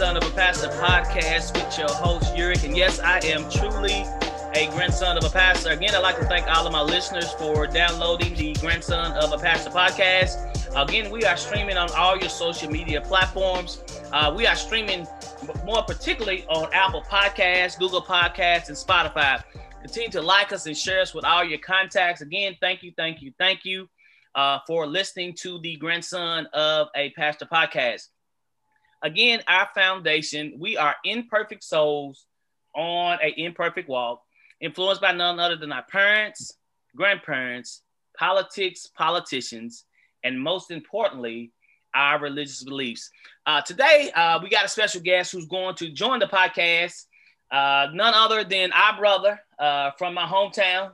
Grandson of a Pastor podcast with your host, Yurik. And yes, I am truly a grandson of a pastor. Again, I'd like to thank all of my listeners for downloading the Grandson of a Pastor podcast. Again, we are streaming on all your social media platforms. Uh, we are streaming more particularly on Apple Podcasts, Google Podcasts, and Spotify. Continue to like us and share us with all your contacts. Again, thank you, thank you, thank you uh, for listening to the Grandson of a Pastor podcast. Again, our foundation, we are imperfect souls on a imperfect walk, influenced by none other than our parents, grandparents, politics, politicians, and most importantly, our religious beliefs. Uh, today, uh, we got a special guest who's going to join the podcast. Uh, none other than our brother uh, from my hometown,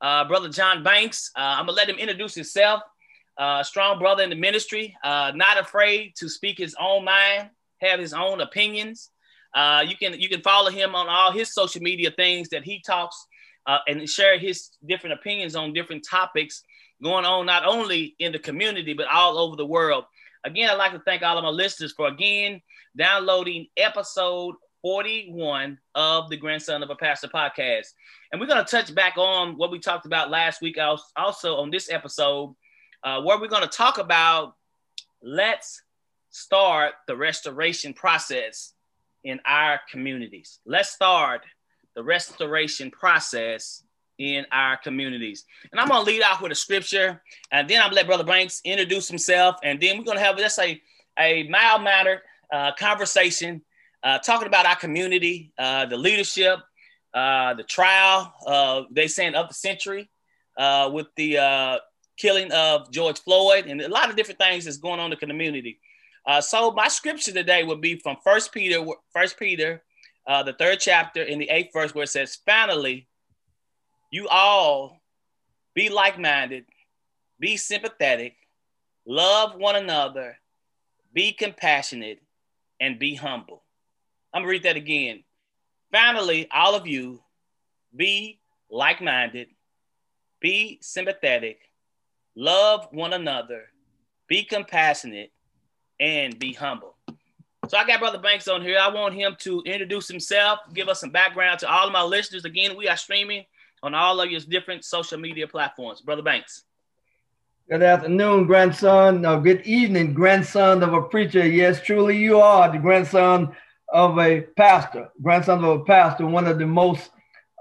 uh, Brother John Banks. Uh, I'm to let him introduce himself. Uh, strong brother in the ministry, uh, not afraid to speak his own mind, have his own opinions. Uh, you can you can follow him on all his social media things that he talks and share his different opinions on different topics going on not only in the community but all over the world. Again, I'd like to thank all of my listeners for again downloading episode 41 of the Grandson of a Pastor podcast. And we're going to touch back on what we talked about last week, also on this episode, uh, where we're going to talk about let's start the restoration process in our communities. Let's start the restoration process in our communities. And I'm gonna lead off with a scripture, and then I'm gonna let Brother Banks introduce himself, and then we're gonna have let's say a mild mannered uh, conversation uh, talking about our community, uh, the leadership, uh, the trial, uh, they saying of the century, uh, with the killing of George Floyd, and a lot of different things that's going on in the community. Uh, so my scripture today would be from First Peter, First Peter, uh, the third chapter in the eighth verse, where it says, "Finally." you all be like minded, be sympathetic, love one another, be compassionate, and be humble. I'm gonna read that again. Finally, all of you be like minded, be sympathetic, love one another, be compassionate, and be humble. So I got Brother Banks on here. I want him to introduce himself, give us some background to all of my listeners. Again, we are streaming on all of your different social media platforms. Brother Banks. Good afternoon, grandson. No, good evening, grandson of a preacher. Yes, truly you are the grandson of a pastor, grandson of a pastor, one of the most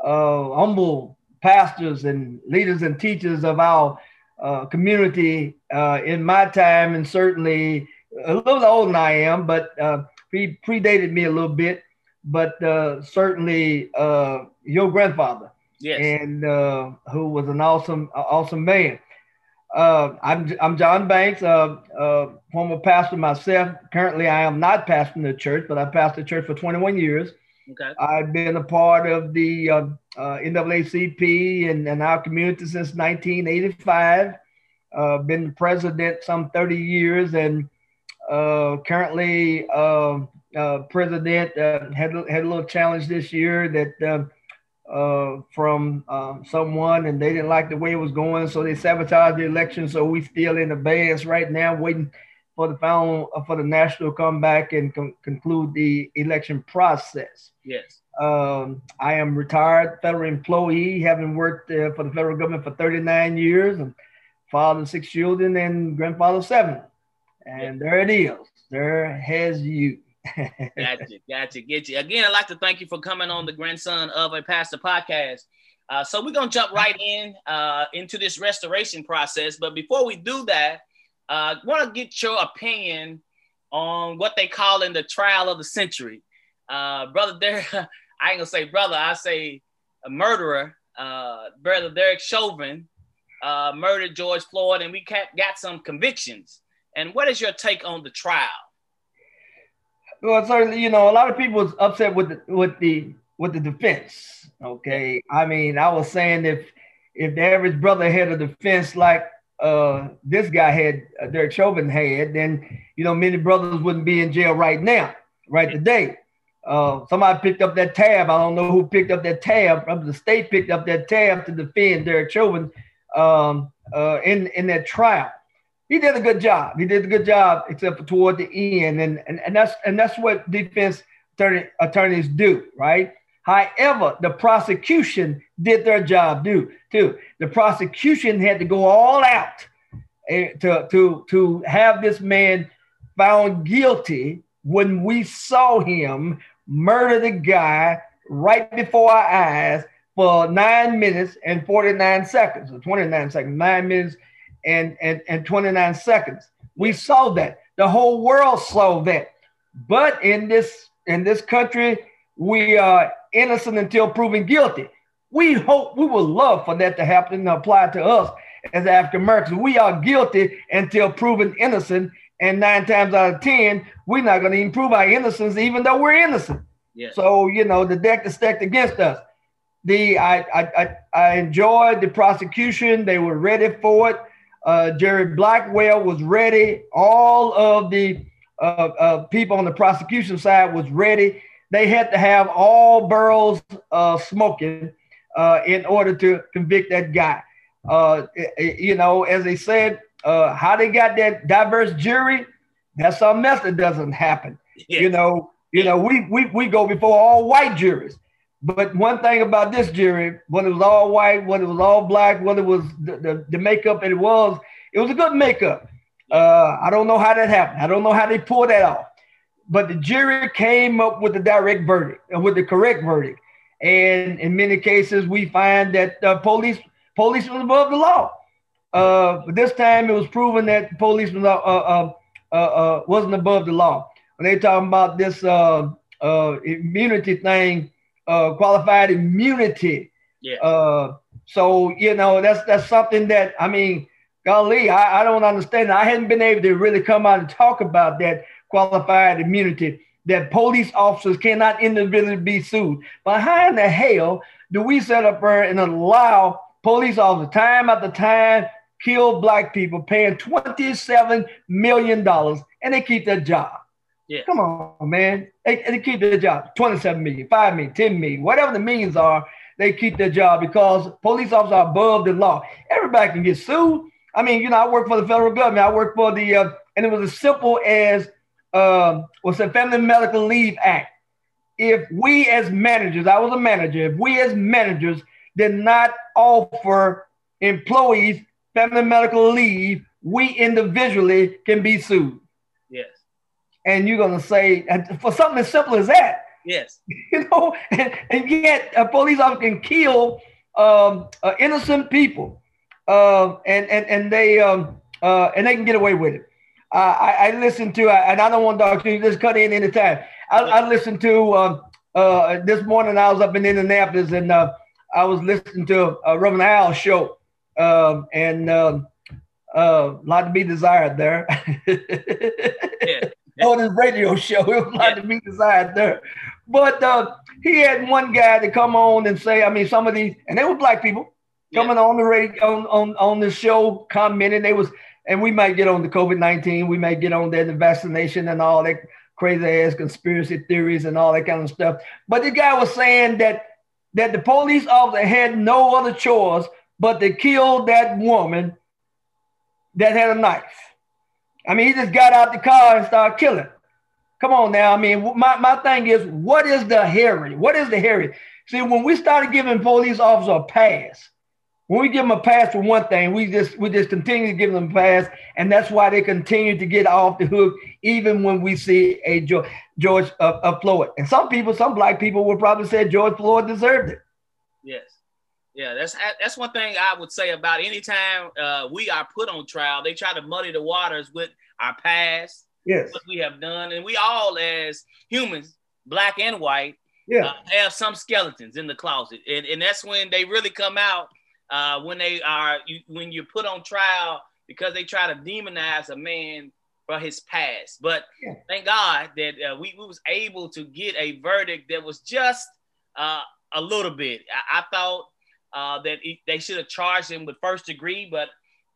uh, humble pastors and leaders and teachers of our uh, community uh, in my time, and certainly a little older than I am, but uh, he predated me a little bit, but uh, certainly uh, your grandfather yes. and uh, who was an awesome, awesome man. Uh, I'm, I'm John Banks, uh, uh, former pastor myself. Currently, I am not pastoring the church, but I pastored the church for 21 years. Okay. I've been a part of the uh, uh, NAACP and, and our community since 1985. Uh, been president some 30 years and uh, currently uh, uh, president. Uh, had, had a little challenge this year that uh, uh, from um, someone and they didn't like the way it was going, so they sabotaged the election. So we still in advance right now, waiting for the final uh, for the national comeback and con- conclude the election process. Yes. Um, I am retired federal employee, having worked uh, for the federal government for 39 years, and father six children and grandfather seven. And there it is. There has you gotcha, gotcha, get you. Again, I'd like to thank you for coming on the grandson of a pastor podcast. Uh, so we're gonna jump right in uh, into this restoration process. But before we do that, I uh, want to get your opinion on what they call in the trial of the century. Uh, brother Derek, I ain't gonna say brother, I say a murderer. Uh, brother Derek Chauvin uh, murdered George Floyd, and we got some convictions. And what is your take on the trial? Well, certainly, you know, a lot of people was upset with the with the with the defense. Okay, I mean, I was saying if if the average brother had a defense like uh, this guy had, uh, Derek Chauvin had, then you know many brothers wouldn't be in jail right now, right today. Uh, somebody picked up that tab. I don't know who picked up that tab. The state picked up that tab to defend Derek Chauvin um, uh, in in that trial. he did a good job. He did a good job, except toward the end, and and, and that's and that's what defense attorney, attorneys do, right? However, the prosecution did their job do too. The prosecution had to go all out eh, to to to have this man found guilty when we saw him murder the guy right before our eyes for nine minutes and 49 seconds, or 29 seconds, nine minutes and, and, and 29 seconds. We saw that. The whole world saw that. But in this in this country, we are innocent until proven guilty. We hope we would love for that to happen and apply to us as African Americans. We are guilty until proven innocent, and nine times out of ten, we're not going to even prove our innocence, even though we're innocent. Yes. So you know the deck is stacked against us. The I I I enjoyed the prosecution; they were ready for it. Uh, Jerry Blackwell was ready. All of the uh, uh, people on the prosecution side was ready. They had to have all barrels uh, smoking uh, in order to convict that guy. Uh, you know, as they said, how they got that diverse jury, that's something else that doesn't happen. Yeah. You know, you know, we, we we go before all white juries. But one thing about this jury, when it was all white, when it was all black, when it was the, the, the makeup it was, it was a good makeup. Uh, I don't know how that happened. I don't know how they pulled that off. But the jury came up with the direct verdict, uh, with the correct verdict. And in many cases, we find that uh, police police was above the law. Uh, but this time, it was proven that police was, uh, uh, uh, wasn't above the law. When they talking about this immunity thing, qualified immunity. Yeah. so you know that's that's something that I mean golly, I, I don't understand. I hadn't been able to really come out and talk about that qualified immunity that police officers cannot individually be sued. But how in the hell do we set up there and allow police officers time after time kill black people paying $27 million and they keep their job? Yeah. Come on, man. They, they keep their job. 27 million, 5 million, 10 million, whatever the millions are, they keep their job because police officers are above the law. Everybody can get sued. I mean, you know, I work for the federal government. I work for the, uh, and it was as simple as uh, what's the Family Medical Leave Act. If we as managers, I was a manager, if we as managers did not offer employees family medical leave, we individually can be sued. Yes. And you're going to say, for something as simple as that. Yes. You know, and, and yet a police officer can kill um, uh, innocent people uh, and and and they um, uh, and they can get away with it. Uh, I, I listen to, and I don't want to just cut in anytime. I, I listened to um, uh, this morning. I was up in Indianapolis, and uh, I was listening to uh, Reverend Al show, um, and um, uh, a lot to be desired there. yeah. On his radio show, it was a lot to be desired there. But uh, he had one guy to come on and say, I mean, some of these, and they were black people coming yeah. on the radio on, on on the show commenting. They was and we might get on the COVID nineteen. We might get on the vaccination and all that crazy ass conspiracy theories and all that kind of stuff. But the guy was saying that that the police officer had no other choice but to kill that woman that had a knife. I mean, he just got out the car and started killing. Come on now. I mean, my, my thing is, what is the hurry? What is the hurry? See, when we started giving police officers a pass, when we give them a pass for one thing, we just we just continue to give them a pass, and that's why they continue to get off the hook, even when we see a George, George uh, uh, Floyd. And some people, some black people, will probably say George Floyd deserved it. Yes, yeah, that's that's one thing I would say about anytime uh, we are put on trial, they try to muddy the waters with our past, yes, what we have done, and we all as humans, black and white, yeah, uh, have some skeletons in the closet, and and that's when they really come out uh, when they are you, when you're put on trial because they try to demonize a man for his past. But yeah. thank God that uh, we, we was able to get a verdict that was just uh, a little bit. I, I thought uh, that it, they should have charged him with first degree, but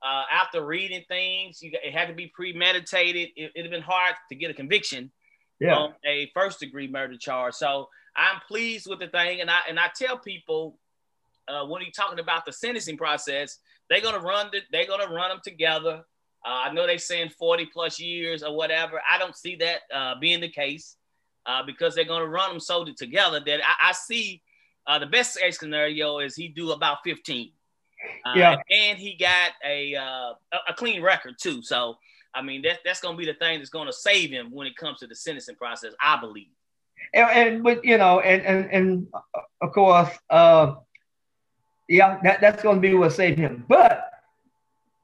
uh, after reading things, you, it had to be premeditated. It would have been hard to get a conviction yeah. on a first degree murder charge. So I'm pleased with the thing, and I and I tell people uh, when he's talking about the sentencing process, they're gonna run the, they're gonna run them together Uh, I know they're saying 40 plus years or whatever. I don't see that uh, being the case uh, because they're going to run them so together that I, I see uh, the best case scenario is he do about 15. Uh, yeah. And he got a, uh, a clean record too. So, I mean, that, that's going to be the thing that's going to save him when it comes to the sentencing process, I believe. And, and but you know, and and, and of course, yeah, that, that's going to be what saved him. But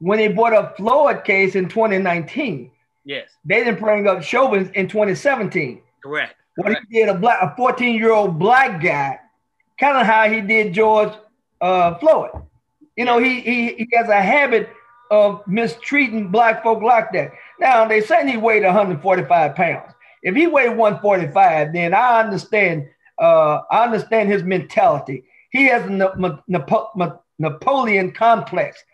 when they brought up Floyd case in 2019. Yes. They didn't bring up Chauvin in 2017. Correct. What he did a black a 14 year old black guy, kind of how he did George uh, Floyd. You know, he, he he has a habit of mistreating black folk like that. Now they say he weighed 145 pounds. If he weighed 145, then I understand. Uh, I understand his mentality. He has a Napoleon complex.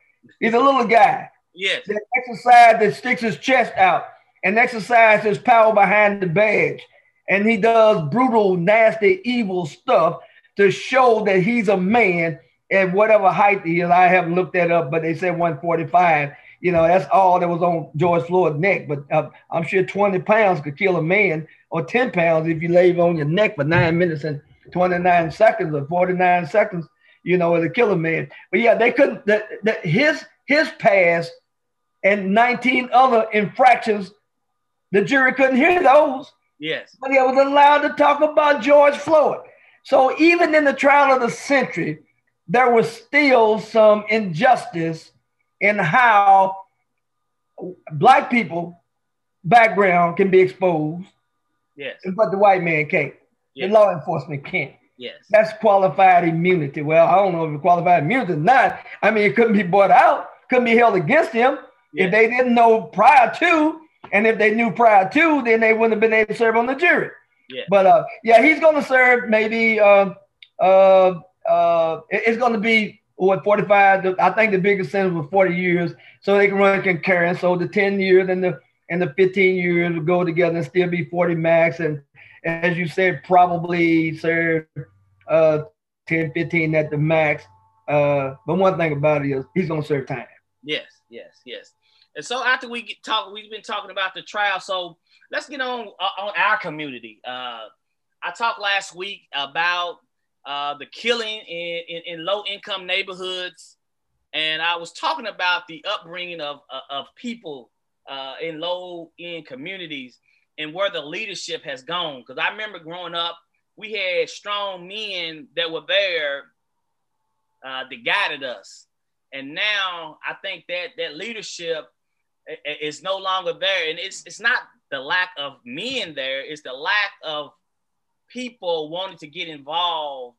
He's a little guy. Yes. That exercise that sticks his chest out and exercise his power behind the badge. And he does brutal, nasty, evil stuff to show that he's a man at whatever height he is. I haven't looked that up, but they said 145. You know, that's all that was on George Floyd's neck. But uh, I'm sure 20 pounds could kill a man, or 10 pounds if you lay on your neck for nine minutes and 29 seconds or 49 seconds you know, as a killer man. But yeah, they couldn't. That, that his his past and 19 other infractions, the jury couldn't hear those. Yes. But he was allowed to talk about George Floyd. So even in the trial of the century, there was still some injustice in how black people background can be exposed. Yes. But the white man can't. Yes. The law enforcement can't. Yes. That's qualified immunity. Well, I don't know if it's qualified immunity or not. I mean, it couldn't be brought out, couldn't be held against him yes. if they didn't know prior to. And if they knew prior to, then they wouldn't have been able to serve on the jury. Yeah. But uh, yeah, he's going to serve maybe uh, uh, uh, it's going to be what 45. I think the biggest sentence was 40 years, so they can run concurrent. So the 10 years and the and the 15 years will go together and still be 40 max. And as you said, probably serve uh, 10, 15 at the max. Uh, but one thing about it is he's gonna serve time. Yes, yes, yes. And so after we get talk, we've been talking about the trial. So let's get on uh, on our community. Uh, I talked last week about uh, the killing in, in, in, low income neighborhoods, and I was talking about the upbringing of uh, of people uh, in low end communities and where the leadership has gone. Because I remember growing up, we had strong men that were there uh, that guided us. And now I think that that leadership is no longer there. And it's, it's not the lack of men there, it's the lack of people wanting to get involved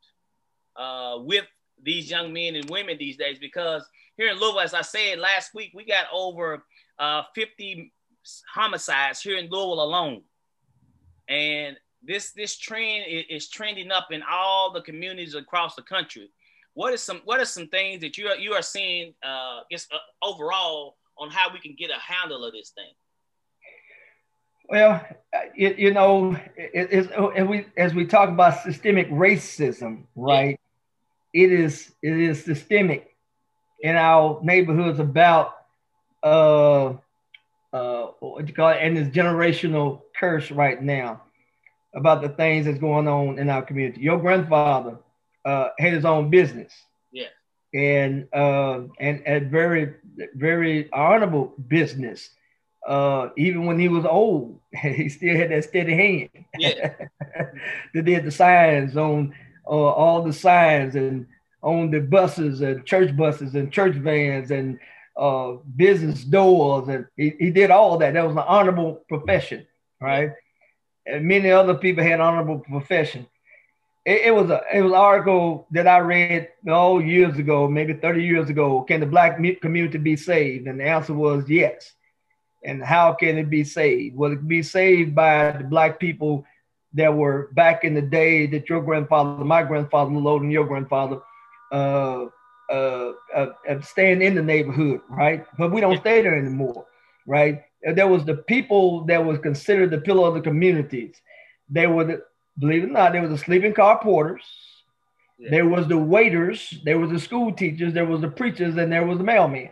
uh, with these young men and women these days. Because here in Louisville, as I said last week, we got over uh, 50 homicides here in Louisville alone. And this this trend is, trending up in all the communities across the country. What is some what are some things that you are you are seeing uh, just uh, overall on how we can get a handle of this thing? Well, it, you know, it, as we as we talk about systemic racism, right? Yeah. It is it is systemic in our neighborhoods about uh uh what you call it, and this generational curse right now about the things that's going on in our community. Your grandfather uh, had his own business. Yeah. And uh, and a very very honorable business. Uh, even when he was old, he still had that steady hand. Yeah. they did the signs on uh, all the signs and on the buses and church buses and church vans and uh, business doors, and he, he did all that. That was an honorable profession, right? and many other people had honorable profession. It, it, was a it was an article that I read oh years ago, maybe 30 years ago. Can the black community be saved? And the answer was yes. And how can it be saved? Well, it can be saved by the black people that were back in the day that your grandfather, my grandfather, Lord, and your grandfather, uh, uh, uh, staying in the neighborhood, right? But we don't stay there anymore, right? there was the people that was considered the pillar of the communities. They were, the, believe it or not, there was the sleeping car porters. Yeah. There was the waiters. There was the school teachers. There was the preachers, and there was the mailman.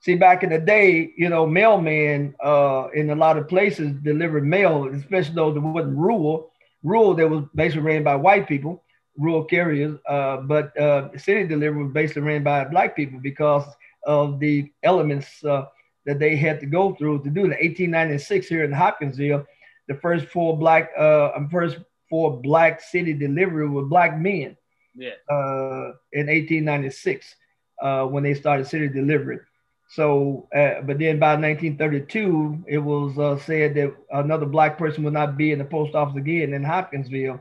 See, back in the day, you know, mailmen uh, in a lot of places delivered mail, especially those that wasn't rural. Rural that was basically ran by white people, rural carriers, uh, but uh, city delivery was basically ran by black people because of the elements uh, that they had to go through to do it. 1896 here in Hopkinsville, the first four black, uh, um, first four black city delivery were black men. Yeah. Uh, in 1896, uh, when they started city delivery. So, uh, but then by 1932, it was uh, said that another black person would not be in the post office again in Hopkinsville.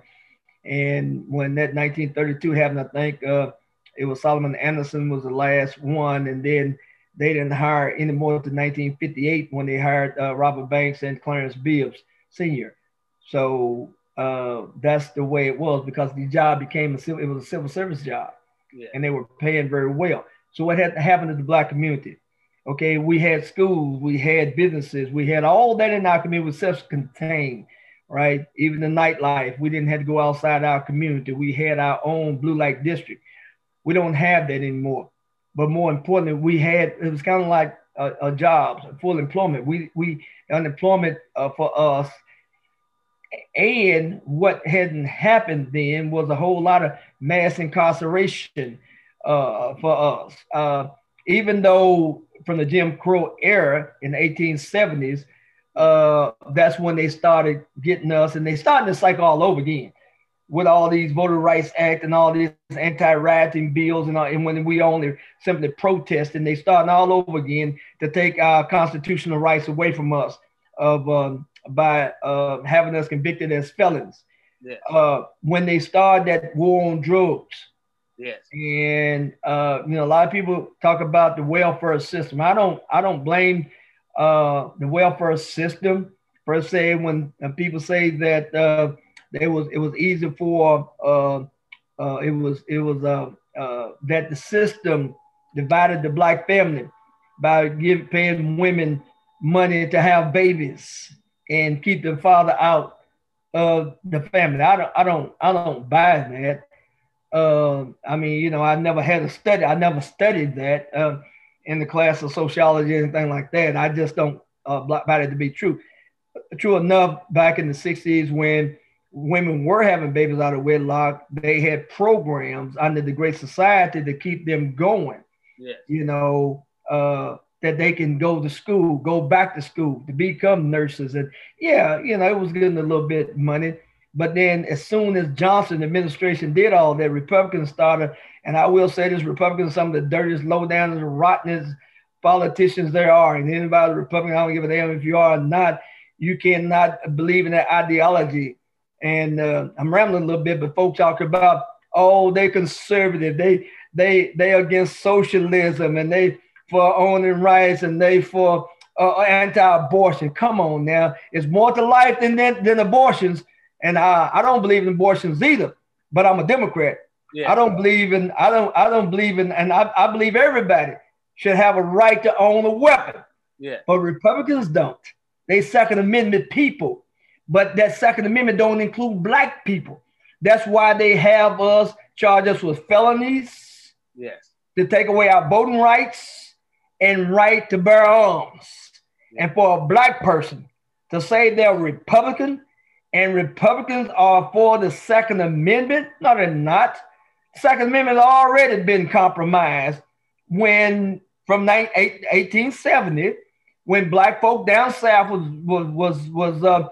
And when that 1932 happened, I think uh, it was Solomon Anderson was the last one, and then they didn't hire any more until 1958 when they hired uh, Robert Banks and Clarence Bibbs Sr. So uh, that's the way it was because the job became a civil, it was a civil service job, Yeah. and they were paying very well. So what had happened to the black community? Okay, we had schools, we had businesses, we had all that in our community was self-contained, right? Even the nightlife, we didn't have to go outside our community. We had our own blue light district. We don't have that anymore. But more importantly, we had it was kind of like a, a jobs, full employment. We we unemployment uh, for us and what hadn't happened then was a whole lot of mass incarceration uh, for us. Uh, even though from the Jim Crow era in the 1870s, uh, that's when they started getting us, and they started the cycle all over again with all these Voter Rights Act and all these anti-rioting bills, and, all, and when we only simply protest, and they starting all over again to take our constitutional rights away from us of um, by uh, having us convicted as felons. Yes. Uh, when they started that war on drugs, Yes. and uh, you know, a lot of people talk about the welfare system. I don't, I don't blame uh, the welfare system per se. When people say that uh, it was, it was easy for, uh, uh, it was, it was uh, uh, that the system divided the black family by give, paying women money to have babies and keep the father out of the family. I don't, I don't, I don't buy that. I mean, you know, I never had a study. I never studied that in the class of sociology or anything like that. I just don't uh, buy it to be true. True enough, back in the '60s when women were having babies out of wedlock, they had programs under the Great Society to keep them going. Yes. You know, uh, that they can go to school, go back to school to become nurses. And yeah, you know, it was getting a little bit money. But then as soon as Johnson administration did all that, Republicans started, and I will say this, Republicans are some of the dirtiest, low down, rottenest politicians there are. And anybody Republican, I don't give a damn if you are or not, you cannot believe in that ideology. And uh, I'm rambling a little bit, but folks talk about, oh, they're conservative, they they they against socialism and they for owning rights and they for uh, anti-abortion. Come on now, it's more to life than than, than abortions. And I, I don't believe in abortions either, but I'm a Democrat. Yeah. I don't believe in I don't I don't believe in and I, I believe everybody should have a right to own a weapon. Yeah. But Republicans don't. They Second Amendment people. But that Second Amendment don't include black people. That's why they have us charge us with felonies Yes. to take away our voting rights and right to bear arms. And for a black person to say they're Republican and Republicans are for the Second Amendment, no, they're not. Second Amendment already been compromised when from 1870, when black folk down south was was was, was uh,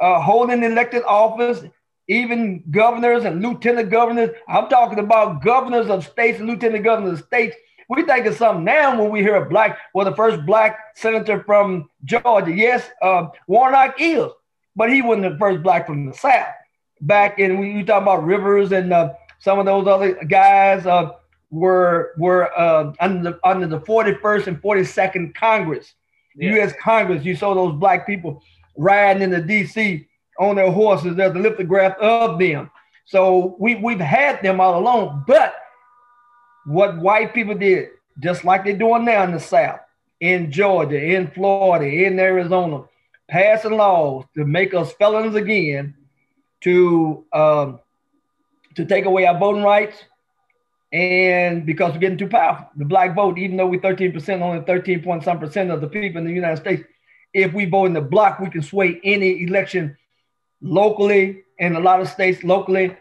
uh, holding elected office, even governors and lieutenant governors. I'm talking about governors of states and lieutenant governors of states. We think of something now when we hear a black, well, the first black senator from Georgia. Yes, uh, Warnock is, but he wasn't the first black from the South. Back in, we you talk about Revels and uh, some of those other guys uh, were were uh, under the, under the 41st and 42nd Congress, Yeah. U.S. Congress. You saw those black people riding into D.C. on their horses. There's a lithograph of them. So we we've had them all along. But what white people did, just like they're doing now in the South, in Georgia, in Florida, in Arizona, passing laws to make us felons again, to um, to take away our voting rights, And because we're getting too powerful, the black vote, even though we're 13%, only 13 point some percent of the people in the United States, if we vote in the block, we can sway any election locally in a lot of states, locally,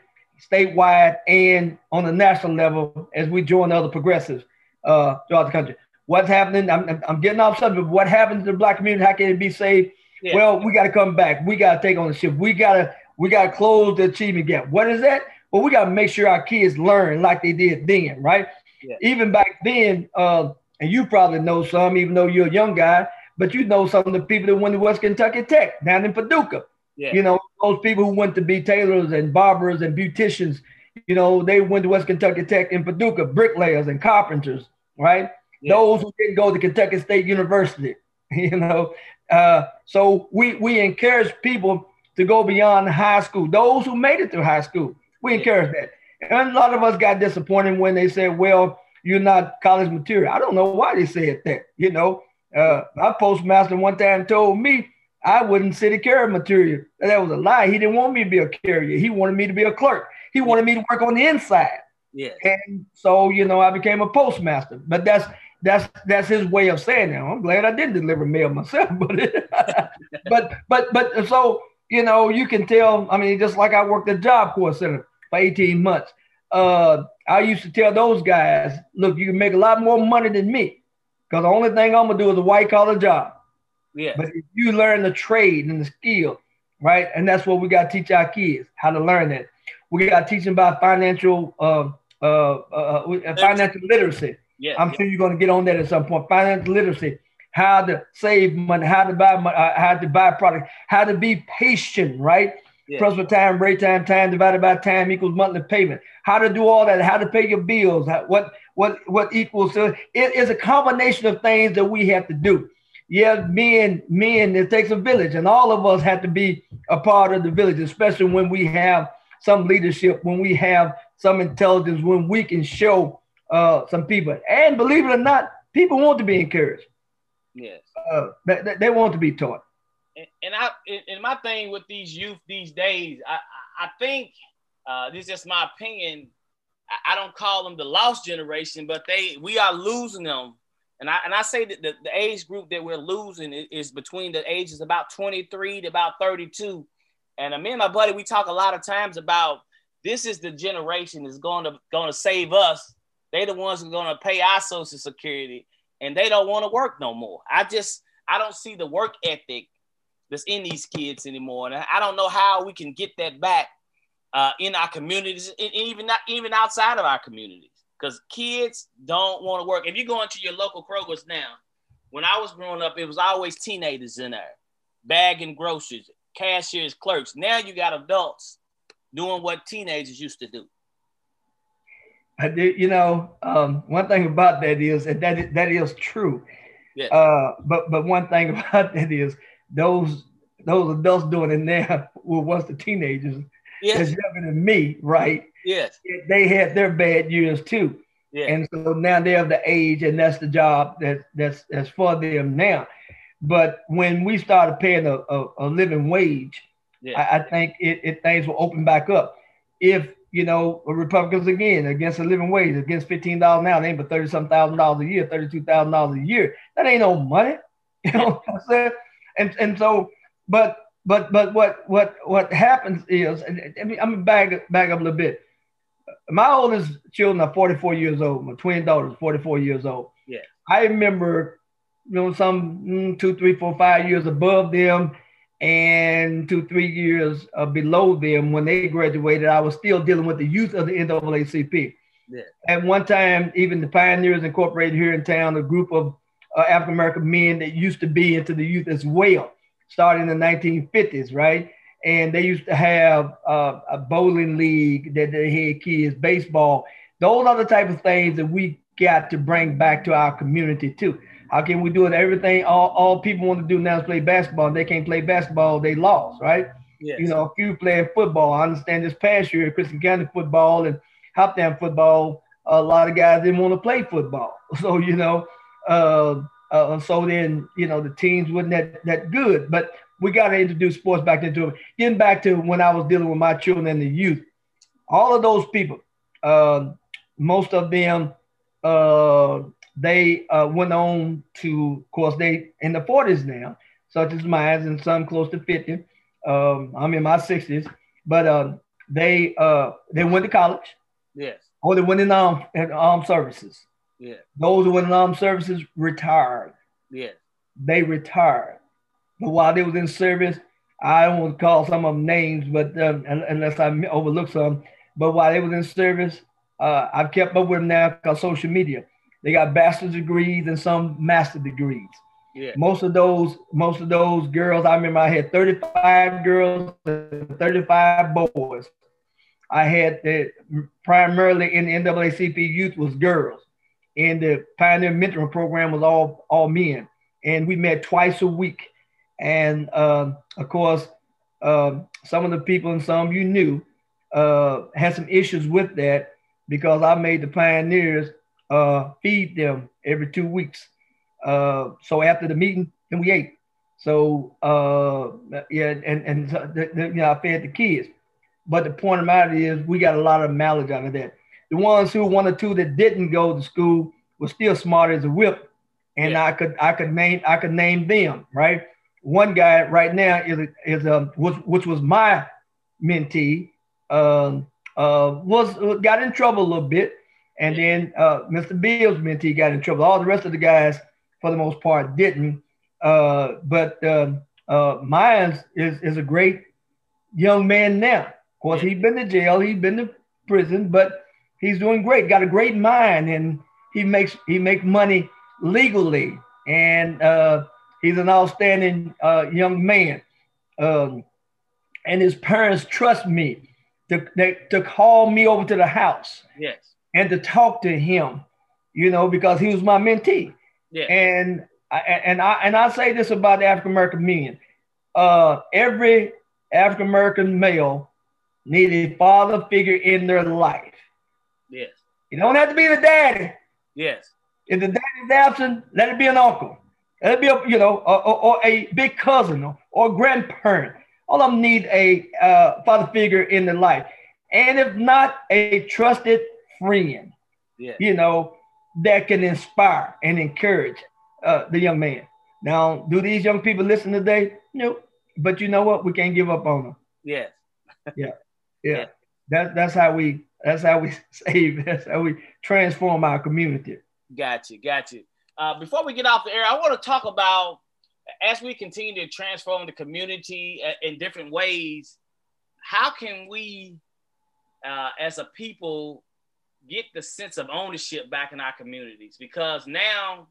statewide, and on the national level as we join other progressives uh, throughout the country. What's happening? I'm, I'm getting off subject. What happened to the black community? How can it be saved? Yeah. Well, we got to come back. We got to take on the ship. We got to we got to close the achievement gap. What is that? Well, we got to make sure our kids learn like they did then, right? Yeah. Even back then, uh, and you probably know some, even though you're a young guy, but you know some of the people that went to West Kentucky Tech down in Paducah. Yeah. You know, those people who went to be tailors and barbers and beauticians, you know, they went to West Kentucky Tech in Paducah, bricklayers and carpenters, right? Yeah. Those who didn't go to Kentucky State University, you know. Uh, so we we encourage people to go beyond high school. Those who made it through high school, we encourage that. And a lot of us got disappointed when they said, "Well, you're not college material." I don't know why they said that. You know, uh, our postmaster one time told me I wouldn't city carrier material. That was a lie. He didn't want me to be a carrier. He wanted me to be a clerk. He wanted me to work on the inside. Yeah. And so, you know, I became a postmaster. But that's that's that's his way of saying it. I'm glad I didn't deliver mail myself, but but but but so you know, you can tell. I mean, just like I worked at Job Corps Center for 18 months. Uh, I used to tell those guys, look, you can make a lot more money than me, because the only thing I'm gonna do is a white collar job. Yeah. But if you learn the trade and the skill, right, and that's what we got to teach our kids how to learn that. We got to teach them about financial uh, uh, uh, financial literacy. Yeah, I'm yeah. sure you're going to get on that at some point. Financial literacy, how to save money, how to buy money, uh, how to buy product, how to be patient, right? Yeah. Plus with time, rate time, time divided by time equals monthly payment. How to do all that, how to pay your bills, how, what what what equals so it is a combination of things that we have to do. Yeah, men, men, it takes a village, and all of us have to be a part of the village, especially when we have some leadership, when we have some intelligence, when we can show uh, some people. And believe it or not, people want to be encouraged. Yes. Uh, they, they want to be taught. And, I and my thing with these youth these days, I I think uh, this is just my opinion. I, I don't call them the lost generation, but they we are losing them. And I and I say that the, the age group that we're losing is, between the ages about 23 to about 32. And uh, me and my buddy, we talk a lot of times about this is the generation that's going to going to save us they the ones who are gonna pay our social security, and they don't want to work no more. I just I don't see the work ethic that's in these kids anymore, and I don't know how we can get that back uh, in our communities, and even not even outside of our communities, because kids don't want to work. If you go into your local Kroger's now, when I was growing up, it was always teenagers in there, bagging groceries, cashiers, clerks. Now you got adults doing what teenagers used to do. I did, you know, um, one thing about that is, and that is, that is true. Yeah. Uh, but but one thing about that is those those adults doing it now were once the teenagers yes. that's younger than me, right? Yes. They had their bad years too. Yeah. And so now they have the age, and that's the job that that's that's for them now. But when we started paying a, a, a living wage, yeah. I, I, think it, it things will open back up. If you know, Republicans again against a living wage, against fifteen dollars an hour, they ain't but thirty some thousand dollars a year, thirty two thousand dollars a year. That ain't no money, you know what I'm saying? And and so, but but but what what what happens is, and, I mean, I'm gonna back back up a little bit. My oldest children are 44 years old. My twin daughters 44 years old. Yeah, I remember, you know, some mm, two, three, four, five years above them and two, three years uh, below them when they graduated, I was still dealing with the youth of the NAACP. Yeah. At one time, even the Pioneers Incorporated here in town, a group of uh, African American men that used to be into the youth as well, starting in the 1950s, right? And they used to have uh, a bowling league that they had kids, baseball. Those are the type of things that we got to bring back to our community too. How can we do it? Everything all, all people want to do now is play basketball. They can't play basketball, they lost, right? Yes. You know, a few playing football. I understand this past year, Christian County football and Hoptown football, a lot of guys didn't want to play football. So, you know, uh, uh, so then, you know, the teams wasn't that, that good. But we got to introduce sports back into it. Getting back to when I was dealing with my children and the youth, all of those people, uh, most of them, uh, they uh, went on to, of course, they in the 40s now, such as mine, and some close to 50. Um, I'm in my 60s, but um, they uh, they went to college. Yes. Or they went in armed, in armed services. Yeah. Those who went in armed services retired. Yeah. They retired. But while they was in service, I don't want to call some of them names, but um, unless I overlook some. But while they was in service, uh, I've kept up with them now because social media. They got bachelor's degrees and some master degrees. Yeah. Most of those, most of those girls, I remember I had 35 girls and 35 boys. I had the primarily in the NAACP youth was girls. And the pioneer mentoring program was all all men. And we met twice a week. And uh, of course, uh, some of the people and some you knew uh, had some issues with that because I made the pioneers uh, feed them every two weeks. Uh, so after the meeting, then we ate. So uh, yeah, and and the, the, you know, I fed the kids. But the point of matter is, we got a lot of mileage out of that. The ones who one or two that didn't go to school were still smart as a whip, and yeah. I could I could name I could name them right. One guy right now is is um which, which was my mentee um uh was got in trouble a little bit, and then uh Mr. Bill's mentee got in trouble. All the rest of the guys, for the most part, didn't. Uh, but um, uh, is is a great young man now. Of course, he's been to jail, he's been to prison, but he's doing great. Got a great mind, and he makes he makes money legally, and uh, he's an outstanding uh, young man. Um, and his parents trust me to, to call me over to the house. Yes. And to talk to him, you know, because he was my mentee. Yeah. And I, and I and I say this about the African American men. Uh, every African American male need a father figure in their life. Yes. You don't have to be the daddy. Yes. If the daddy's absent, let it be an uncle. Let it be a, you know, or, or a big cousin or, or grandparent. All of them need a uh, father figure in their life. And if not, a trusted friend, yeah. you know, that can inspire and encourage uh, the young man. Now, do these young people listen today? Nope. But you know what? We can't give up on them. Yes. yeah. Yeah. That's that's how we that's how we save. That's how we transform our community. Gotcha, gotcha. Uh, before we get off the air, I want to talk about as we continue to transform the community uh, in different ways. How can we, uh, as a people, get the sense of ownership back in our communities? Because now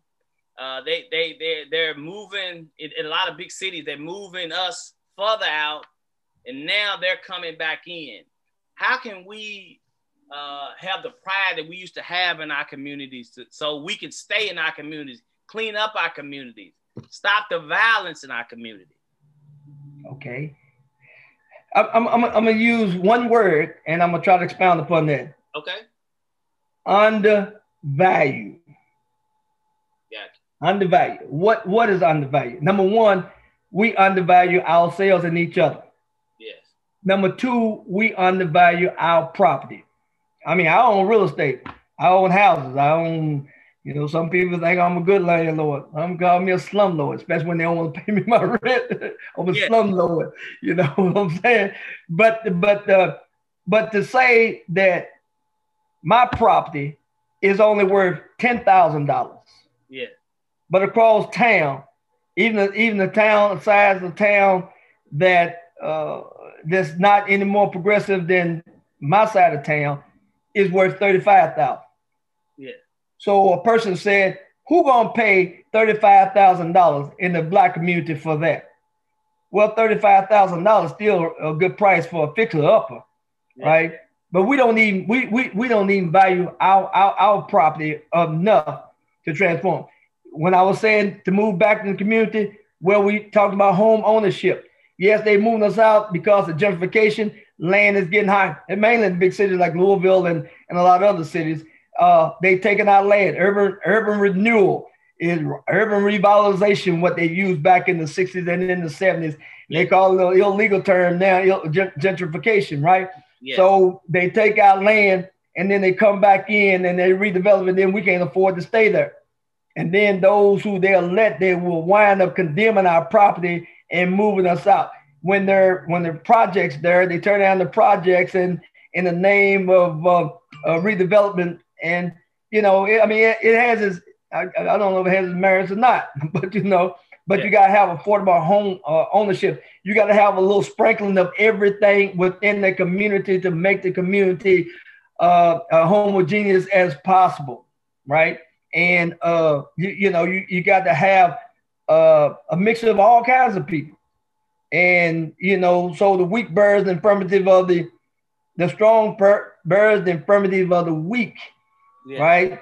uh, they they they they're moving in, in a lot of big cities. They're moving us further out, and now they're coming back in. How can we uh, have the pride that we used to have in our communities to, so we can stay in our communities, clean up our communities, stop the violence in our community. Okay. I'm, I'm, I'm going to use one word and I'm going to try to expound upon that. Okay. Undervalue. Yeah. Undervalue. What, what is undervalue? Number one, we undervalue ourselves and each other. Yes. Number two, we undervalue our property. I mean, I own real estate. I own houses. I own, you know, some people think I'm a good landlord. I'm calling me a slumlord, especially when they don't want to pay me my rent. I'm a yeah. slumlord. You know what I'm saying? But but uh, but to say that my property is only worth ten thousand dollars. Yeah. But across town, even the, even the town the size of town that uh, that's not any more progressive than my side of town is worth 35,000. Yeah. So a person said, who gonna pay $35,000 in the black community for that? Well, $35,000 still a good price for a fixer upper, yeah. right? But we don't even we, we, we don't even value our, our, our property enough to transform. When I was saying to move back in the community, where we talked about home ownership. Yes, they moved us out because of gentrification, land is getting high, and mainly in big cities like Louisville and, and a lot of other cities, uh, they taking out land. Urban urban renewal is urban revitalization, what they used back in the 60s and in the 70s. They call it an illegal term now, gentrification, right? So they take out land and then they come back in and they redevelop it, then we can't afford to stay there. And then those who they'll let, they will wind up condemning our property and moving us out. When they're when the projects there, they turn down the projects and in the name of uh, uh, redevelopment. And you know, it, I mean, it, it has its. I, I, don't know if it has its merits or not, but you know, but yeah. you gotta have affordable home uh, ownership. You gotta have a little sprinkling of everything within the community to make the community uh, homogeneous as possible, right? And uh, you, you know, you, you got to have uh, a mixture of all kinds of people. And you know, so the weak bears the infirmity of the the strong per- bears the infirmity of the weak, yeah. right?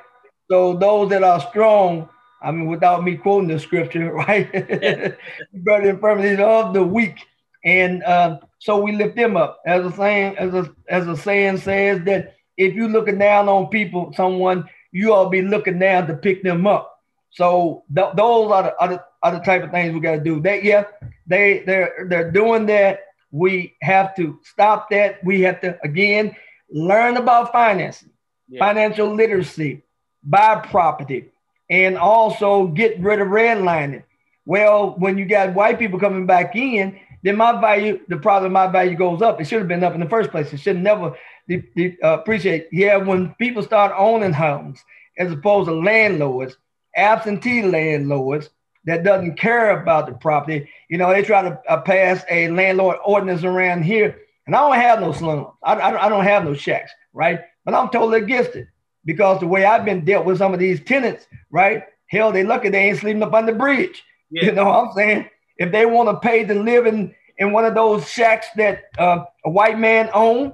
So those that are strong, I mean, without me quoting the scripture, right? Yeah. bear the infirmities of the weak, and uh, so we lift them up. As a saying, as a as a saying says that if you're looking down on people, someone you ought to be looking down to pick them up. So th- those are the, other the type of things we got to do. That yeah, they they're they're doing that. We have to stop that. We have to again learn about financing, yeah. financial literacy, buy property, and also get rid of redlining. Well, when you got white people coming back in, then my value, the problem, my value goes up. It should have been up in the first place. It should never the, the, uh, appreciate. Yeah, when people start owning homes as opposed to landlords, absentee landlords that doesn't care about the property, you know, they try to uh, pass a landlord ordinance around here, and I don't have no slums. I, I, I don't have no shacks, right? But I'm totally against it because the way I've been dealt with some of these tenants, right? Hell, they lucky they ain't sleeping up on the bridge. Yeah. You know what I'm saying? If they want to pay to live in in one of those shacks that uh, a white man own,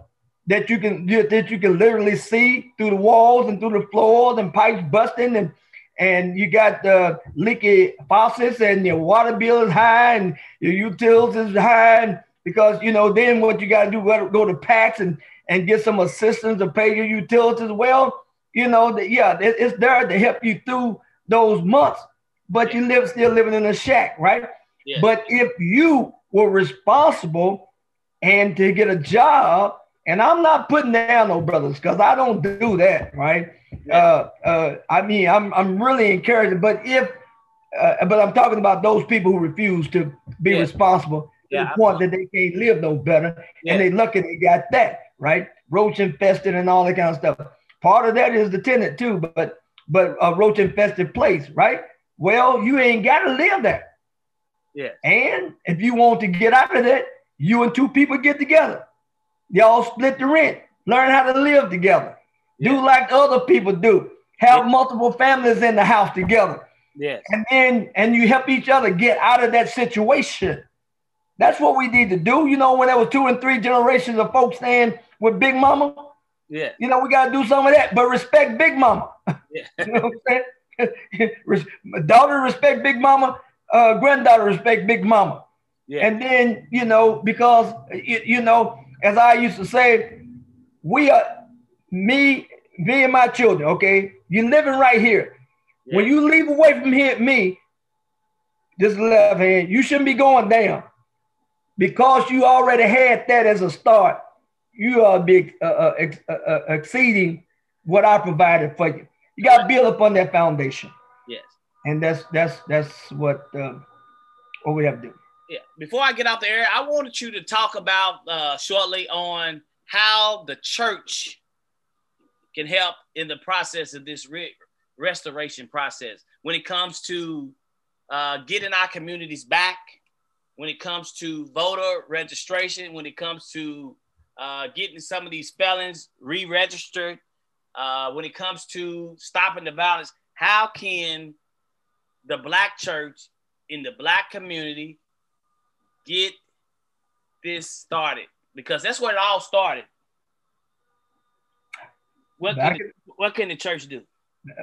that you can that you can literally see through the walls and through the floors and pipes busting and and you got the leaky faucets and your water bill is high and your utilities is high and because you know then what you got to do go, go to PAX and and get some assistance to pay your utilities well you know that yeah it's there to help you through those months but you live still living in a shack right yeah. but if you were responsible and to get a job and I'm not putting down no brothers because I don't do that, right? Uh, uh, I mean, I'm I'm really encouraging, but if uh, but I'm talking about those people who refuse to be yeah. responsible yeah, to the point that they can't live no better, yeah. and they lucky they got that right, roach infested and all that kind of stuff. Part of that is the tenant too, but but a roach infested place, right? Well, you ain't got to live there. Yeah. And if you want to get out of that, you and two people get together Y'all split the rent. Learn how to live together. Yeah. Do like other people do. Have yeah. multiple families in the house together. Yes. And then and you help each other get out of that situation. That's what we need to do. You know, when there was two and three generations of folks staying with Big Mama. Yeah. You know, we gotta do some of that, but respect Big Mama. Yeah. you know what I'm saying? Daughter respect Big Mama, uh, granddaughter respect Big Mama. Yeah. And then, you know, because you, you know, as I used to say, we are me, me and my children. Okay, you're living right here. Yeah. When you leave away from here, me, this left hand, you shouldn't be going down because you already had that as a start. You are big uh, uh, ex, uh, uh, exceeding what I provided for you. You got to build upon that foundation. Yes, and that's that's that's what uh, what we have to do yeah, before I get out there, I wanted you to talk about uh, shortly on how the church can help in the process of this re- restoration process when it comes to uh, getting our communities back, when it comes to voter registration, when it comes to uh, getting some of these felons re-registered, uh, when it comes to stopping the violence. How can the black church in the black community get this started because that's where it all started. What can, the, what can the church do?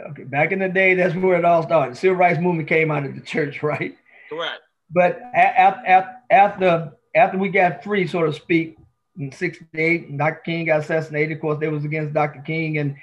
Okay, back in the day, that's where it all started. The civil rights movement came out of the church, right? Correct. But after after after we got free, so to speak, in '68, Dr. King got assassinated. Of course, they was against Dr. King, and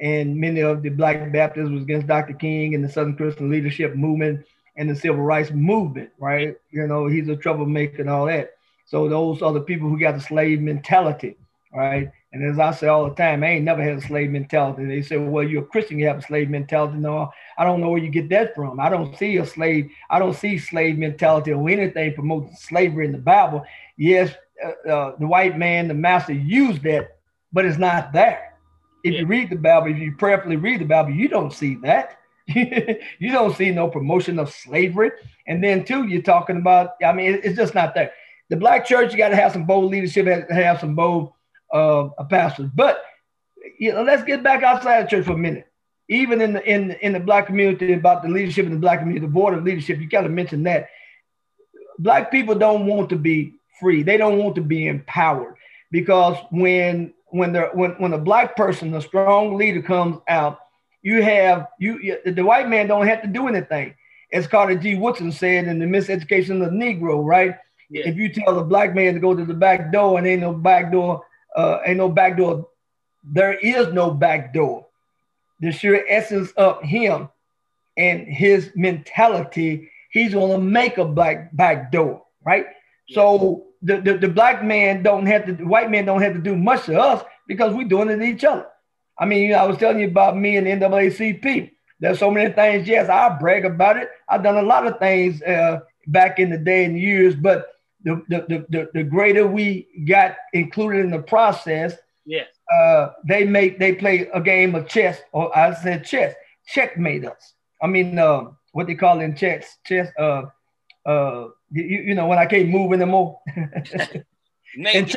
and many of the Black Baptists was against Dr. King and the Southern Christian Leadership Movement and the civil rights movement, right? You know, he's a troublemaker and all that. So those are the people who got the slave mentality, right? And as I say all the time, I ain't never had a slave mentality. They say, well, you're a Christian, you have a slave mentality. No, I don't know where you get that from. I don't see a slave, I don't see slave mentality or anything promoting slavery in the Bible. Yes, uh, uh, the white man, the master used that, but it's not there. If yeah. you read the Bible, if you prayerfully read the Bible, you don't see that. you don't see no promotion of slavery. And then, too, you're talking about, I mean, it's just not there. The black church, you got to have some bold leadership, have some bold uh, pastors. But you know, let's get back outside the church for a minute. Even in the in in the black community, about the leadership in the black community, the board of leadership, you got to mention that black people don't want to be free. They don't want to be empowered because when when the when when a black person, a strong leader comes out, you have you, you the white man don't have to do anything. As Carter G. Woodson said in the Miseducation of the Negro, right? Yeah. If you tell a black man to go to the back door and ain't no back door, uh, ain't no back door. There is no back door. The sheer essence of him and his mentality, he's gonna make a black back door, right? So the, the, the black man don't have to, the white man don't have to do much to us because we're doing it to each other. I mean, you know, I was telling you about me and the NAACP. There's so many things. Yes, I brag about it. I've done a lot of things uh, back in the day and years, but the, the, the, the greater we got included in the process, yes, uh, they make they play a game of chess, or I said chess, checkmate us. I mean, uh, what they call in chess, chess. Uh, uh, you, you know, when I can't move anymore. and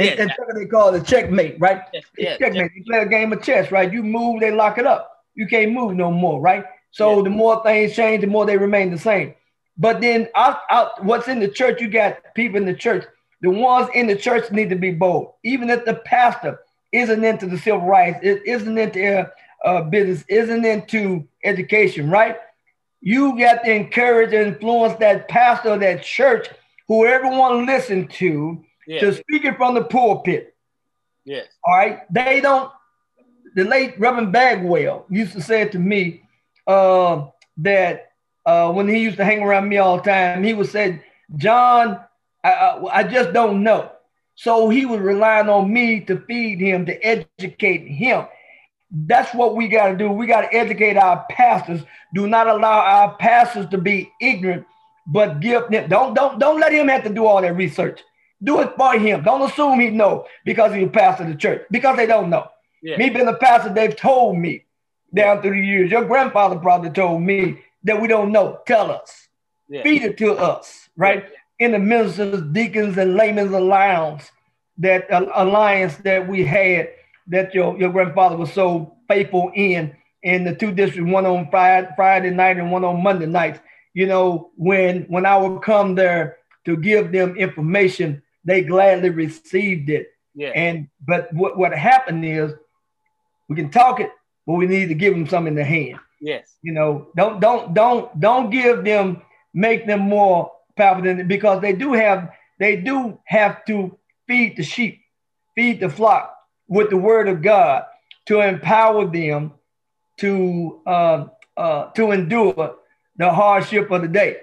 checker, yeah, and, checker they call it checkmate, right? Yeah, checkmate. You play a game of chess, right? You move, they lock it up. You can't move no more, right? So yeah. the more things change, the more they remain the same. But then out, out, what's in the church, you got people in the church. The ones in the church need to be bold. Even if the pastor isn't into the civil rights, it isn't into uh, business, isn't into education, right? You got to encourage and influence that pastor, that church, whoever who everyone listen to, yeah. to speak it from the pulpit. Yes. All right. They don't. The late Reverend Bagwell used to say to me uh, that uh, when he used to hang around me all the time, he would say, John, I, I, just don't know. So he was relying on me to feed him, to educate him. That's what we got to do. We got to educate our pastors. Do not allow our pastors to be ignorant, but give them. Don't don't don't let him have to do all that research. Do it for him. Don't assume he know because he's a pastor of the church because they don't know. Yeah. Me being a pastor, they've told me down through the years. Your grandfather probably told me that we don't know. Tell us. Yeah. Feed it to us, right? Yeah. In the ministers, deacons, and laymen's alliance, that uh, alliance that we had, that your, your grandfather was so faithful in, in the two districts, one on Friday, Friday night and one on Monday nights. You know, when when I would come there to give them information, they gladly received it. Yeah. And but what, what happened is we can talk it, but we need to give them some in the hand. Yes. You know, don't don't don't don't give them make them more powerful than because they do have they do have to feed the sheep, feed the flock with the word of God to empower them to uh, uh, to endure the hardship of the day.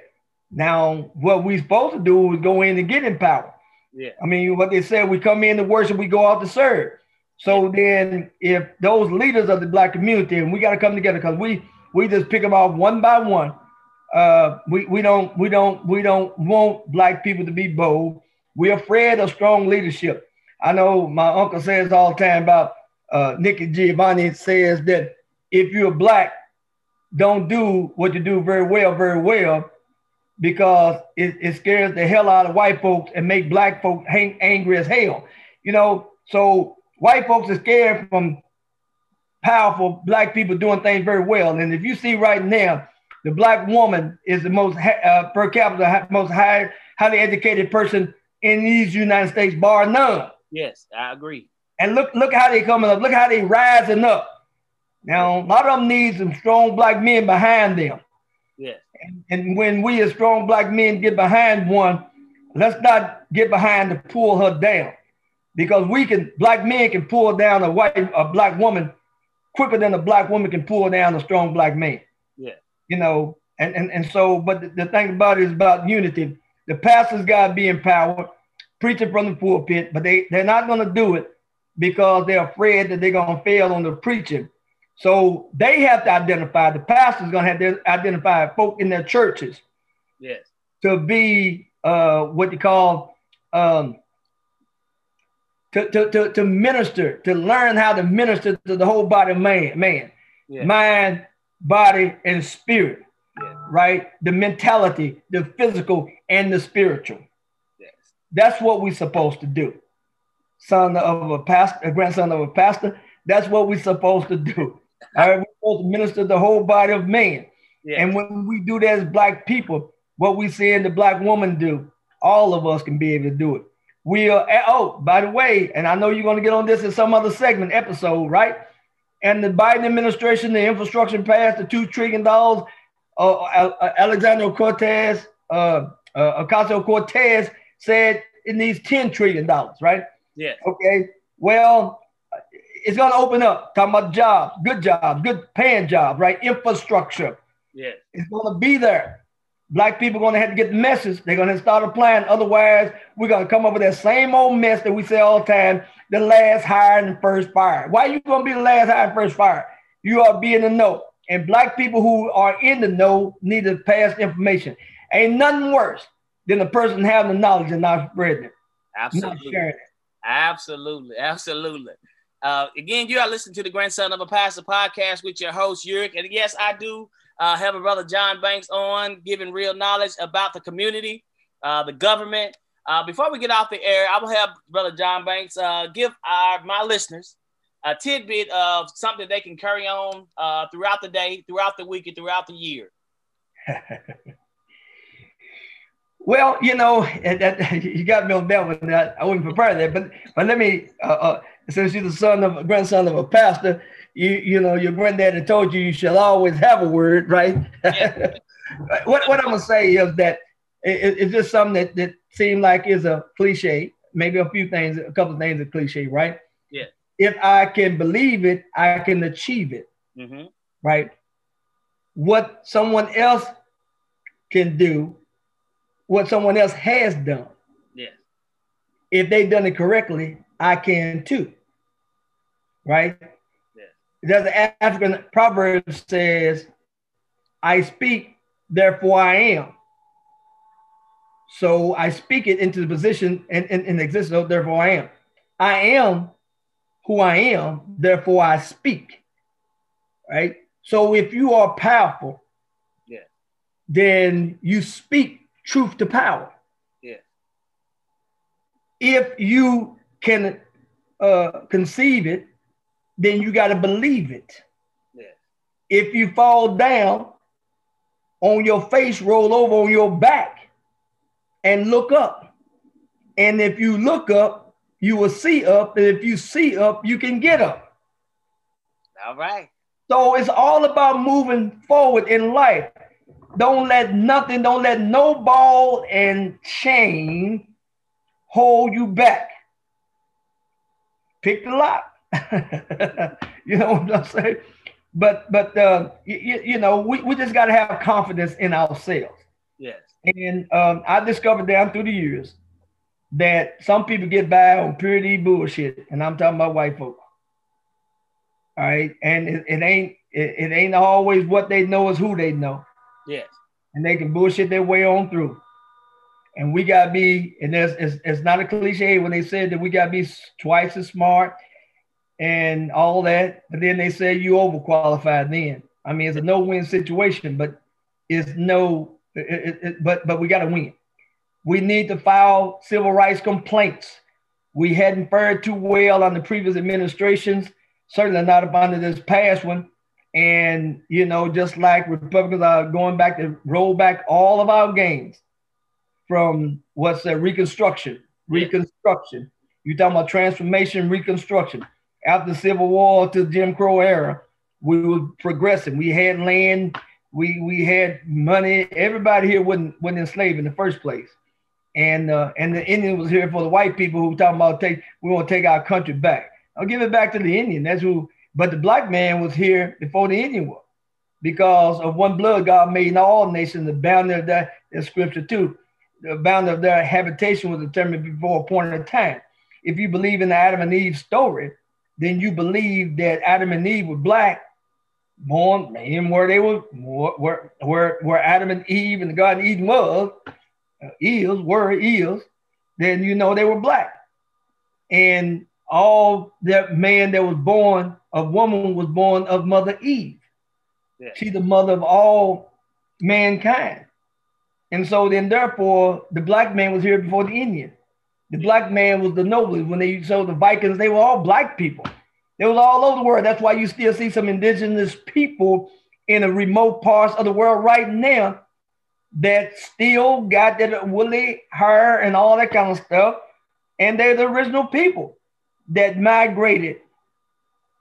Now, what we're supposed to do is go in and get empowered. Yeah. I mean, what they said, we come in to worship, we go out to serve. So then, if those leaders of the black community, and we got to come together because we we just pick them off one by one. Uh, we we don't we don't we don't want black people to be bold. We're afraid of strong leadership. I know my uncle says all the time about uh, Nikki Giovanni says that if you're black, don't do what you do very well, very well, because it, it scares the hell out of white folks and make black folks hang, angry as hell. You know, so white folks are scared from powerful black people doing things very well. And if you see right now, the black woman is the most uh, per capita, most high, highly educated person in these United States, bar none. Yes, I agree. And look, look how they coming up. Look how they rising up. Now, a lot of them need some strong black men behind them. And, and when we as strong black men get behind one, let's not get behind to pull her down because we can black men can pull down a white a black woman quicker than a black woman can pull down a strong black man. Yeah. You know, and and, and so but the, the thing about it is about unity. The pastors got to be empowered, preaching from the pulpit, but they, they're not going to do it because they're afraid that they're going to fail on the preaching. So they have to identify, the pastor's going to have to identify folk in their churches. Yes. To be uh, what you call um, to, to, to, to minister, to learn how to minister to the whole body of man, man, yeah. mind, body, and spirit, yeah. right? The mentality, the physical, and the spiritual. Yes. That's what we're supposed to do. Son of a pastor, a grandson of a pastor, that's what we're supposed to do. All right, we're supposed to minister the whole body of man. Yeah. And when we do that as black people, what we see in the black woman do, all of us can be able to do it. We are, oh, by the way, and I know you're going to get on this in some other segment episode, right? And the Biden administration, the infrastructure passed the $2 trillion. Uh, uh, Alexander Cortez, uh, uh, Ocasio Cortez said it needs $10 trillion, right? Yeah. Okay. Well, it's to open up, talking about jobs, good jobs, good paying jobs, right? Infrastructure. Yeah. It's to be there. Black people to have to get the message. They're to start applying. Otherwise, we're to come up with that same old mess that we say all the time the last hired and first fired. Why are you to be the last hired and first fired? You are being the know. And black people who are in the know need to pass information. Ain't nothing worse than a person having the knowledge and not spreading it. Absolutely. Not it. Absolutely. Absolutely. Uh, again, you are listening to the Grandson of a Pastor podcast with your host, Yurik. And yes, I do uh, have a brother John Banks on, giving real knowledge about the community, uh, the government. Uh, before we get off the air, I will have brother John Banks uh, give our my listeners a tidbit of something they can carry on uh, throughout the day, throughout the week, and throughout the year. well, you know, that, you got me on that one. That I wasn't prepared that, but but let me. Since you're the son of a grandson of a pastor, you you know your granddaddy told you you shall always have a word, right? Yeah. what what I'm gonna say is that it, it's just something that that seemed like is a cliche. Maybe a few things, a couple of things are cliche, right? Yeah. If I can believe it, I can achieve it. Mm-hmm. Right. What someone else can do, what someone else has done. Yeah. If they've done it correctly, I can too. Right? there's an African proverb says, I speak, therefore I am. So I speak it into the position and, and, and existence, therefore I am. I am who I am, therefore I speak. Right? So if you are powerful, yeah. then you speak truth to power. Yeah. If you can uh, conceive it, then you got to believe it. Yeah. If you fall down on your face, roll over on your back and look up. And if you look up, you will see up. And if you see up, you can get up. All right. So it's all about moving forward in life. Don't let nothing, don't let no ball and chain hold you back. Pick the lock. you know what I'm saying? But but uh, you, you know we, we just got to have confidence in ourselves. Yes. And um, I discovered down through the years that some people get by on purity bullshit, and I'm talking about white folk. All right, and it, it ain't it, it ain't always what they know is who they know. Yes. And they can bullshit their way on through. And we gotta be, and there's it's, it's not a cliche when they said that we gotta be twice as smart and all that. But then they say you overqualified then. I mean, it's a no-win situation, but it's no, it, it, it, but but we got to win. We need to file civil rights complaints. We hadn't fared too well on the previous administrations, certainly not up under this past one. And you know, just like Republicans are going back to roll back all of our gains from what's that Reconstruction, Reconstruction. You're talking about transformation, Reconstruction after the Civil War to the Jim Crow era, we were progressing. We had land, we we had money. Everybody here wasn't wasn't enslaved in the first place, and uh, and the Indian was here for the white people who were talking about take we want to take our country back. I'll give it back to the Indian. That's who. But the black man was here before the Indian was, because of one blood God made in all nations. The boundary of that, that scripture too. The boundary of their habitation was determined before a point in time if you believe in the Adam and Eve story, then you believe that Adam and Eve were black, born in where they were, where, where, where Adam and Eve and the Garden of Eden was, uh, is, were, is, then you know they were black. And all that man that was born of woman was born of Mother Eve. Yeah. She's the mother of all mankind. And so then therefore the black man was here before the Indian. The black man was the noblest. When they saw the Vikings, they were all black people. They was all over the world. That's why you still see some indigenous people in the remote parts of the world right now that still got that woolly hair and all that kind of stuff. And they're the original people that migrated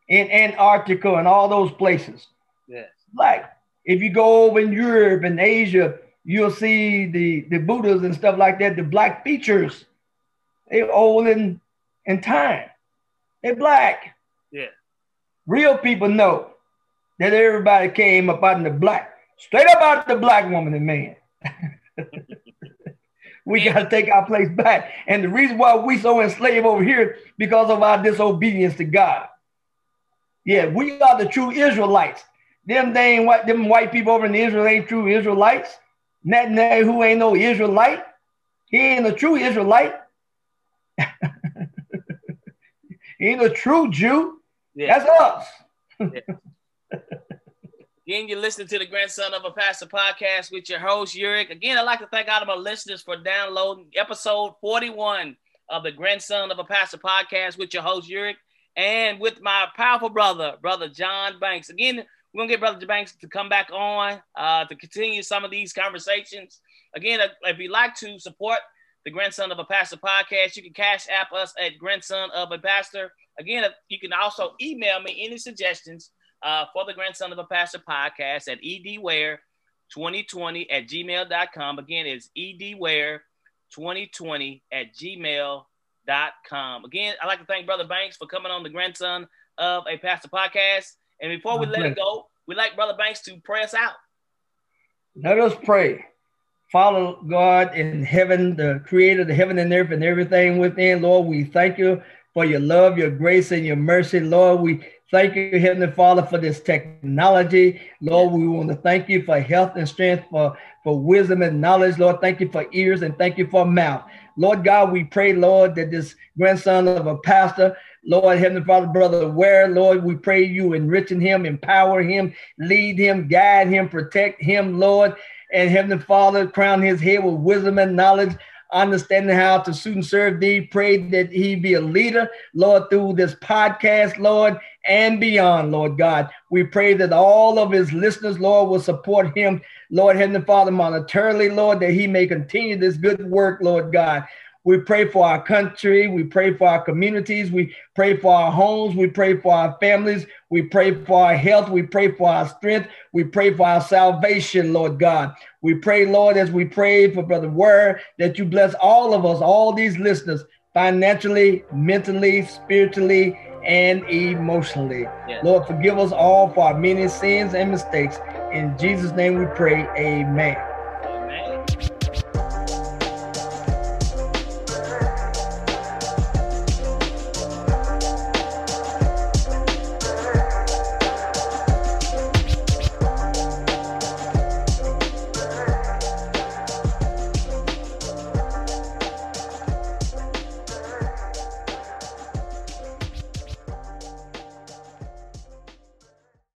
in Antarctica and all those places. Yes. Like if you go over in Europe and Asia, you'll see the, the Buddhas and stuff like that, the black features. They're old in, in time. They're black. Yeah. Real people know that everybody came up out in the black, straight up out the black woman and man. we got to take our place back. And the reason why we so enslaved over here because of our disobedience to God. Yeah, we are the true Israelites. Them they ain't white, them white people over in Israel ain't true Israelites. who ain't no Israelite. He ain't a true Israelite. Ain't a true Jew. Yeah. That's us. yeah. Again, you're listening to the Grandson of a Pastor podcast with your host, Yurik. Again, I'd like to thank all of my listeners for downloading episode 41 of the Grandson of a Pastor podcast with your host, Yurik, and with my powerful brother, Brother John Banks. Again, we're going to get Brother Banks to come back on uh, to continue some of these conversations. Again, if you'd like to support the Grandson of a Pastor podcast, you can cash app us at Grandson of a Pastor. Again, you can also email me any suggestions uh, for the Grandson of a Pastor podcast at edware2020 at gmail.com. Again, it's edware2020 at gmail.com. Again, I'd like to thank Brother Banks for coming on the Grandson of a Pastor podcast. And before we let it go, we'd like Brother Banks to pray us out. Let us pray. Father God in heaven, the creator of the heaven and earth and everything within, Lord, we thank you for your love, your grace, and your mercy. Lord, we Thank you, Heavenly Father, for this technology. Lord, we want to thank you for health and strength, for, for wisdom and knowledge. Lord, thank you for ears and thank you for mouth. Lord God, we pray, Lord, that this grandson of a pastor, Lord, Heavenly Father, Brother Ware, Lord, we pray you enriching him, empower him, lead him, guide him, protect him, Lord. And Heavenly Father, crown his head with wisdom and knowledge understanding how to suit and serve thee. Pray that he be a leader, Lord, through this podcast, Lord, and beyond, Lord God. We pray that all of his listeners, Lord, will support him, Lord, Heavenly Father, monetarily, Lord, that he may continue this good work, Lord God. We pray for our country. We pray for our communities. We pray for our homes. We pray for our families. We pray for our health. We pray for our strength. We pray for our salvation, Lord God. We pray, Lord, as we pray for Brother Ware, that you bless all of us, all these listeners, financially, mentally, spiritually, and emotionally. Yes. Lord, forgive us all for our many sins and mistakes. In Jesus' name we pray, amen.